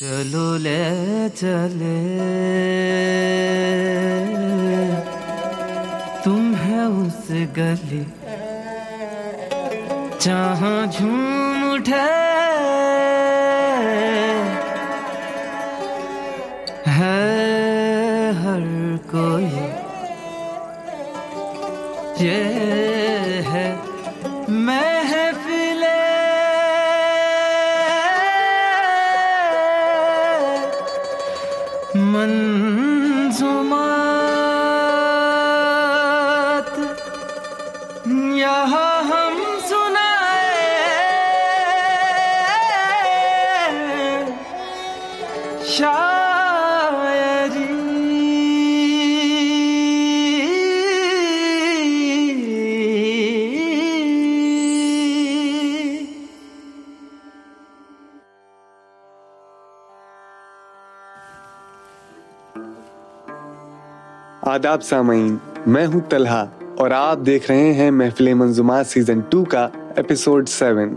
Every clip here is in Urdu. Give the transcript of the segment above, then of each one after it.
چلو لے، چلے۔ تم ہے اس گلی۔ جہاں جھوم اٹھے۔ ہے ہر کوئی۔ یہ ہے منظومات آداب سامعین، میں ہوں طلحہ اور آپ دیکھ رہے ہیں محفل منظومات سیزن ٹو کا ایپیسوڈ سیون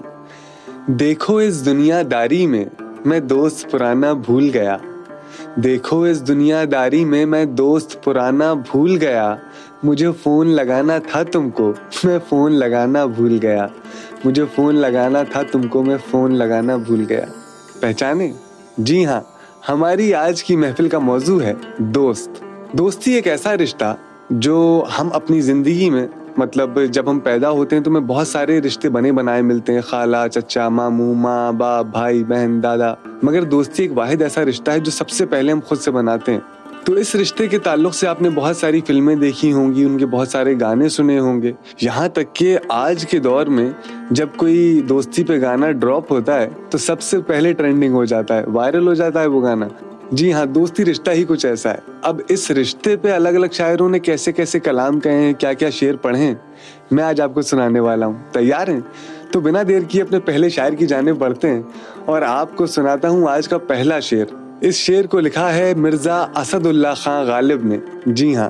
دیکھو اس دنیا داری میں میں دوست پرانا بھول گیا۔ دیکھو اس دنیا داری میں میں دوست پرانا بھول گیا۔ مجھے فون لگانا تھا تم کو، میں فون لگانا بھول گیا۔ مجھے فون لگانا تھا تم کو، میں فون لگانا بھول گیا۔ پہچانے؟ جی ہاں ہماری آج کی محفل کا موضوع ہے دوست۔ دوستی ایک ایسا رشتہ جو ہم اپنی زندگی میں مطلب جب ہم پیدا ہوتے ہیں تو ہمیں بہت سارے رشتے بنے بنائے ملتے ہیں، خالہ، چچا، ماموں، ماں، باپ، بھائی، بہن، دادا۔ مگر دوستی ایک واحد ایسا رشتہ ہے جو سب سے پہلے ہم خود سے بناتے ہیں۔ تو اس رشتے کے تعلق سے آپ نے بہت ساری فلمیں دیکھی ہوں گی، ان کے بہت سارے گانے سنے ہوں گے۔ یہاں تک کہ آج کے دور میں جب کوئی دوستی پہ گانا ڈراپ ہوتا ہے تو سب سے پہلے ٹرینڈنگ ہو جاتا ہے، وائرل ہو جاتا ہے وہ گانا۔ جی ہاں دوستی رشتہ ہی کچھ ایسا ہے۔ اب اس رشتے پہ الگ الگ شاعروں نے کیسے کیسے کلام کہے ہیں، کیا کیا شعر پڑھے ہیں، میں آج آپ کو سنانے والا ہوں۔ تیار ہیں؟ تو بنا دیر کی اپنے پہلے شاعر کی جانب بڑھتے ہیں اور آپ کو سناتا ہوں آج کا پہلا شعر۔ اس شعر کو لکھا ہے مرزا اسد اللہ خان غالب نے۔ جی ہاں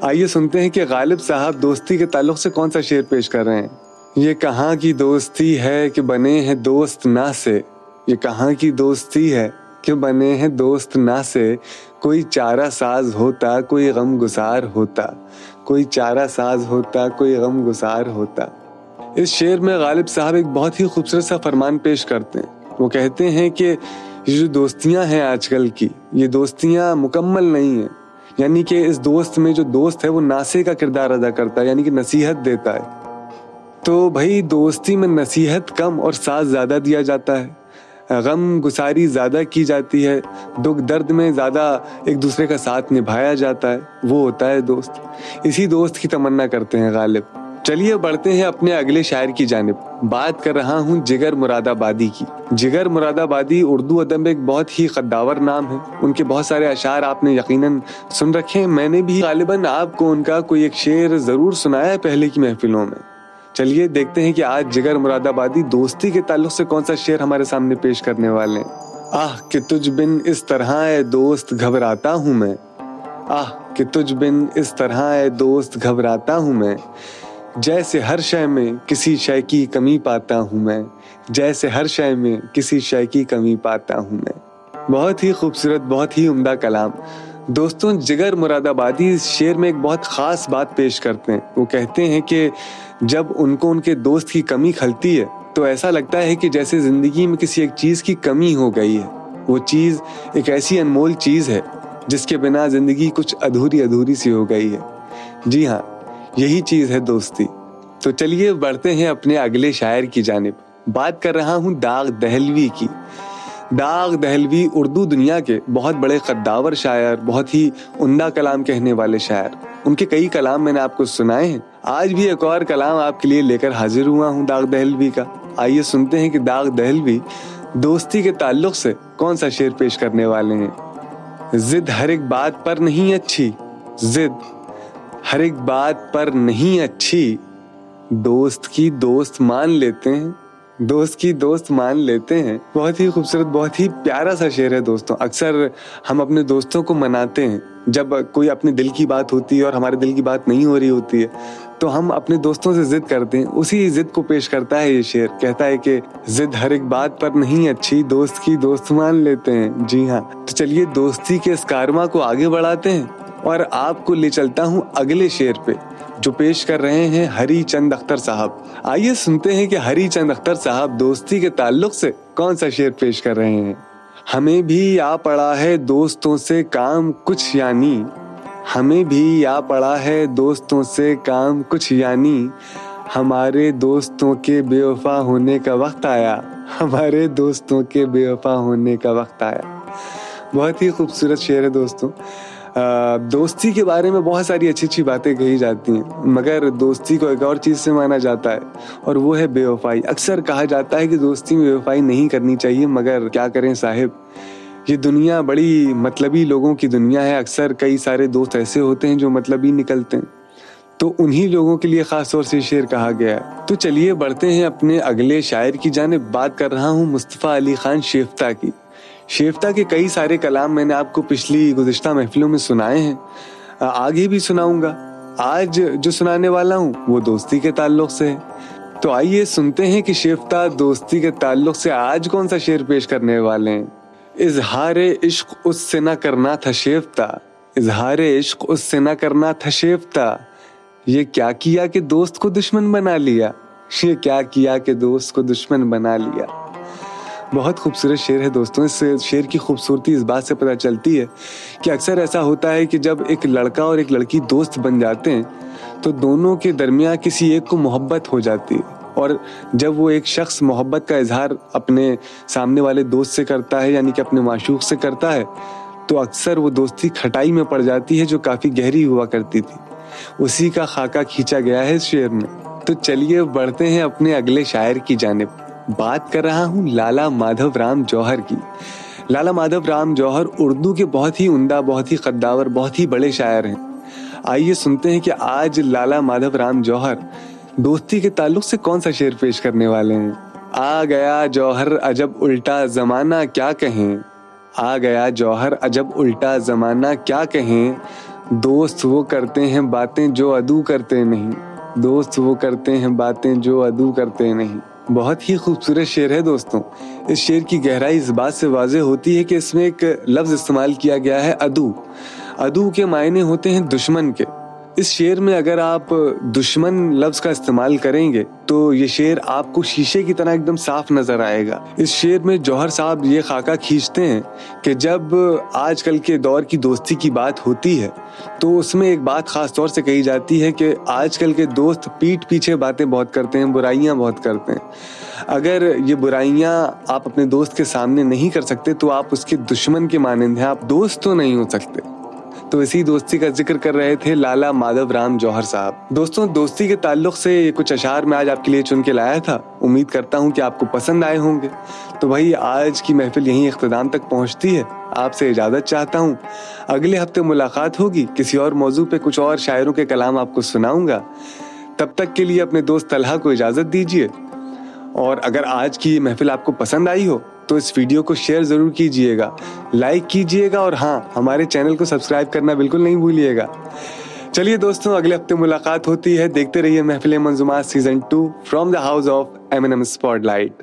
آئیے سنتے ہیں کہ غالب صاحب دوستی کے تعلق سے کون سا شعر پیش کر رہے ہیں۔ یہ کہاں کی دوستی ہے کہ بنے ہیں دوست نہ سے؟ یہ کہاں کی دوستی ہے؟ کہ بنے ہیں دوست نہ سے؟ کوئی چارہ ساز ہوتا، کوئی غم گسار ہوتا۔ کوئی چارہ ساز ہوتا، کوئی غم گسار ہوتا۔ اس شعر میں غالب صاحب ایک بہت ہی خوبصورت سا فرمان پیش کرتے ہیں۔ وہ کہتے ہیں کہ یہ جو دوستیاں ہیں آج کل کی، یہ دوستیاں مکمل نہیں ہیں۔ یعنی کہ اس دوست میں جو دوست ہے وہ ناسے کا کردار ادا کرتا ہے یعنی کہ نصیحت دیتا ہے۔ تو بھائی، دوستی میں نصیحت کم اور ساتھ زیادہ دیا جاتا ہے۔ غم گساری زیادہ کی جاتی ہے، دکھ درد میں زیادہ ایک دوسرے کا ساتھ نبھایا جاتا ہے، وہ ہوتا ہے دوست۔ اسی دوست کی تمنا کرتے ہیں غالب۔ چلیے بڑھتے ہیں اپنے اگلے شاعر کی جانب۔ بات کر رہا ہوں جگر مراد آبادی کی۔ جگر مراد آبادی اردو ادب ایک بہت ہی قداور نام ہے۔ ان کے بہت سارے اشعار آپ نے یقیناً سن رکھے ہیں۔ میں نے بھی غالباً آپ کو ان کا کوئی ایک شعر ضرور سنایا ہے پہلے کی محفلوں میں۔ چلیے، دیکھتے ہیں کہ آج جگر مراد آبادی دوستی کے تعلق سے کون سا شعر ہمارے سامنے پیش کرنے والے ہیں۔ آہ، کہ تجھ بن اس طرح اے دوست گھبراتا ہوں میں۔ آہ، کہ تجھ بن اس طرح اے دوست گھبراتا ہوں میں۔ جیسے ہر شے میں کسی شے کی کمی پاتا ہوں میں۔ جیسے ہر شے میں کسی شے کی کمی پاتا ہوں میں۔ بہت ہی خوبصورت، بہت ہی عمدہ کلام۔ دوستوں، جگر مراد آبادی اس شعر میں ایک بہت خاص بات پیش کرتے ہیں۔ وہ کہتے ہیں کہ جب ان کو ان کے دوست کی کمی کھلتی ہے، تو ایسا لگتا ہے کہ جیسے زندگی میں کسی ایک چیز کی کمی ہو گئی ہے۔ وہ چیز ایک ایسی انمول چیز ہے، جس کے بنا زندگی کچھ ادھوری ادھوری سی ہو گئی ہے۔ جی ہاں یہی چیز ہے دوستی۔ تو چلیے، بڑھتے ہیں اپنے اگلے شاعر کی جانب۔ بات کر رہا ہوں داغ دہلوی کی۔ داغ دہلوی اردو دنیا کے بہت بڑے قداور شاعر، بہت ہی عمدہ کلام کہنے والے شاعر۔ ان کے کئی کلام میں نے آپ کو سنائے ہیں۔ آج بھی ایک اور کلام آپ کے لیے لے کر حاضر ہوا ہوں داغ دہلوی کا۔ آئیے سنتے ہیں کہ داغ دہلوی دوستی کے تعلق سے کون سا شعر پیش کرنے والے ہیں۔ ضد ہر ایک بات پر نہیں اچھی۔ ضد ہر ایک بات پر نہیں اچھی۔ دوست کی دوست مان لیتے ہیں۔ دوست کی دوست مان لیتے ہیں۔ بہت ہی خوبصورت، بہت ہی پیارا سا شعر ہے دوستوں۔ اکثر ہم اپنے دوستوں کو مناتے ہیں۔ جب کوئی اپنے دل کی بات ہوتی ہے اور ہمارے دل کی بات نہیں ہو رہی ہوتی ہے، تو ہم اپنے دوستوں سے ضد کرتے ہیں۔ اسی ضد کو پیش کرتا ہے یہ شعر۔ کہتا ہے کہ ضد ہر ایک بات پر نہیں، اچھی دوست کی دوست مان لیتے ہیں۔ جی ہاں۔ تو چلیے، دوستی کے اس کارما کو آگے بڑھاتے ہیں اور آپ کو لے چلتا ہوں اگلے شعر پہ۔ جو پیش کر رہے ہیں ہری چند اختر صاحب۔ آئیے سنتے ہیں کہ ہری چند اختر صاحب دوستی کے تعلق سے کون سا شعر پیش کر رہے ہیں۔ ہمیں بھی آ پڑا ہے دوستوں سے کام کچھ یعنی۔ ہمیں بھی آ پڑا ہے دوستوں سے کام کچھ یعنی۔ ہمارے دوستوں کے بے وفا ہونے کا وقت آیا۔ ہمارے دوستوں کے بے وفا ہونے کا وقت آیا۔ بہت ہی خوبصورت شعر ہے دوستوں۔ دوستی کے بارے میں بہت ساری اچھی اچھی باتیں کہی جاتی ہیں، مگر دوستی کو ایک اور چیز سے مانا جاتا ہے، اور وہ ہے بے وفائی۔ اکثر کہا جاتا ہے کہ دوستی میں بے وفائی نہیں کرنی چاہیے، مگر کیا کریں صاحب؟ یہ دنیا بڑی مطلبی لوگوں کی دنیا ہے۔ اکثر کئی سارے دوست ایسے ہوتے ہیں جو مطلبی نکلتے ہیں۔ تو انہی لوگوں کے لیے خاص طور سے شعر کہا گیا ہے۔ تو چلیے بڑھتے ہیں اپنے اگلے شاعر کی جانب۔ بات کر رہا ہوں مصطفیٰ علی خان شیفتہ کی۔ شیفتا کے کئی سارے کلام میں نے آپ کو پچھلی گزشتہ محفلوں میں سنائے ہیں۔ آگے بھی سناؤں گا۔ آج جو سنانے والا ہوں، وہ دوستی کے تعلق سے ہے۔ تو آئیے سنتے ہیں کہ شیفتا دوستی کے تعلق سے آج کون سا شعر پیش کرنے والے ہیں۔ اظہار عشق اس سے نہ کرنا تھا شیفتا اظہار عشق اس سے نہ کرنا تھا شیفتا یہ کیا کیا کہ دوست کو دشمن بنا لیا۔ یہ کیا کیا کہ دوست کو دشمن بنا لیا۔ بہت خوبصورت شعر ہے دوستوں، اس شعر کی خوبصورتی اس بات سے پتہ چلتی ہے کہ اکثر ایسا ہوتا ہے کہ جب ایک لڑکا اور ایک لڑکی دوست بن جاتے ہیں، تو دونوں کے درمیان کسی ایک کو محبت ہو جاتی ہے۔ اور جب وہ ایک شخص محبت کا اظہار اپنے سامنے والے دوست سے کرتا ہے یعنی کہ اپنے معشوق سے کرتا ہے، تو اکثر وہ دوستی کھٹائی میں پڑ جاتی ہے جو کافی گہری ہوا کرتی تھی۔ اسی کا خاکہ کھینچا گیا ہے اس شعر میں۔ تو چلیے، بڑھتے ہیں اپنے اگلے شاعر کی جانب۔ بات کر رہا ہوں لالا مادھو رام جوہر کی۔ لالا مادھو رام جوہر اردو کے بہت ہی عمدہ، بہت ہی قداور بہت ہی بڑے شاعر ہیں۔ آئیے سنتے ہیں کہ آج لالا مادھو رام جوہر دوستی کے تعلق سے کون سا شعر پیش کرنے والے ہیں؟ آ گیا جوہر عجب الٹا زمانہ کیا کہیں؟ آ گیا جوہر عجب الٹا زمانہ کیا کہیں؟ دوست وہ کرتے ہیں باتیں جو ادو کرتے نہیں۔ دوست وہ کرتے ہیں باتیں جو ادو کرتے نہیں۔ بہت ہی خوبصورت شعر ہے دوستوں اس شعر کی گہرائی اس بات سے واضح ہوتی ہے کہ اس میں ایک لفظ استعمال کیا گیا ہے، ادو۔ ادو کے معنی ہوتے ہیں دشمن کے۔ اس شعر میں اگر آپ دشمن لفظ کا استعمال کریں گے تو یہ شعر آپ کو شیشے کی طرح ایک دم صاف نظر آئے گا۔ اس شعر میں جوہر صاحب یہ خاکہ کھینچتے ہیں کہ جب آج کل کے دور کی دوستی کی بات ہوتی ہے تو اس میں ایک بات خاص طور سے کہی جاتی ہے کہ آج کل کے دوست پیٹ پیچھے باتیں بہت کرتے ہیں، برائیاں بہت کرتے ہیں۔ اگر یہ برائیاں آپ اپنے دوست کے سامنے نہیں کر سکتے تو آپ اس کے دشمن کے مانند ہیں، آپ دوست تو نہیں ہو سکتے۔ تو اسی دوستی کا ذکر کر رہے تھے لالا مادھو رام جوہر صاحب۔ دوستوں، دوستی کے تعلق سے کچھ اشعار میں آج آپ کے لیے چن کے لایا تھا۔ امید کرتا ہوں کہ آپ کو پسند آئے ہوں گے۔ تو بھائی، آج کی محفل یہیں اختتام تک پہنچتی ہے۔ آپ سے اجازت چاہتا ہوں۔ اگلے ہفتے ملاقات ہوگی۔ کسی اور موضوع پہ کچھ اور شاعروں کے کلام آپ کو سناؤں گا۔ تب تک کے لیے اپنے دوست طلحہ کو اجازت دیجیے اور اگر آج کی یہ محفل آپ کو پسند آئی ہو، تو اس ویڈیو کو شیئر ضرور کیجیے گا۔ لائک کیجیے گا اور ہاں ہمارے چینل کو سبسکرائب کرنا بالکل نہیں بھولیے گا۔ چلیے دوستوں، اگلے ہفتے ملاقات ہوتی ہے۔ دیکھتے رہیے Mehfil Manzoomat season two from the house of M N M spotlight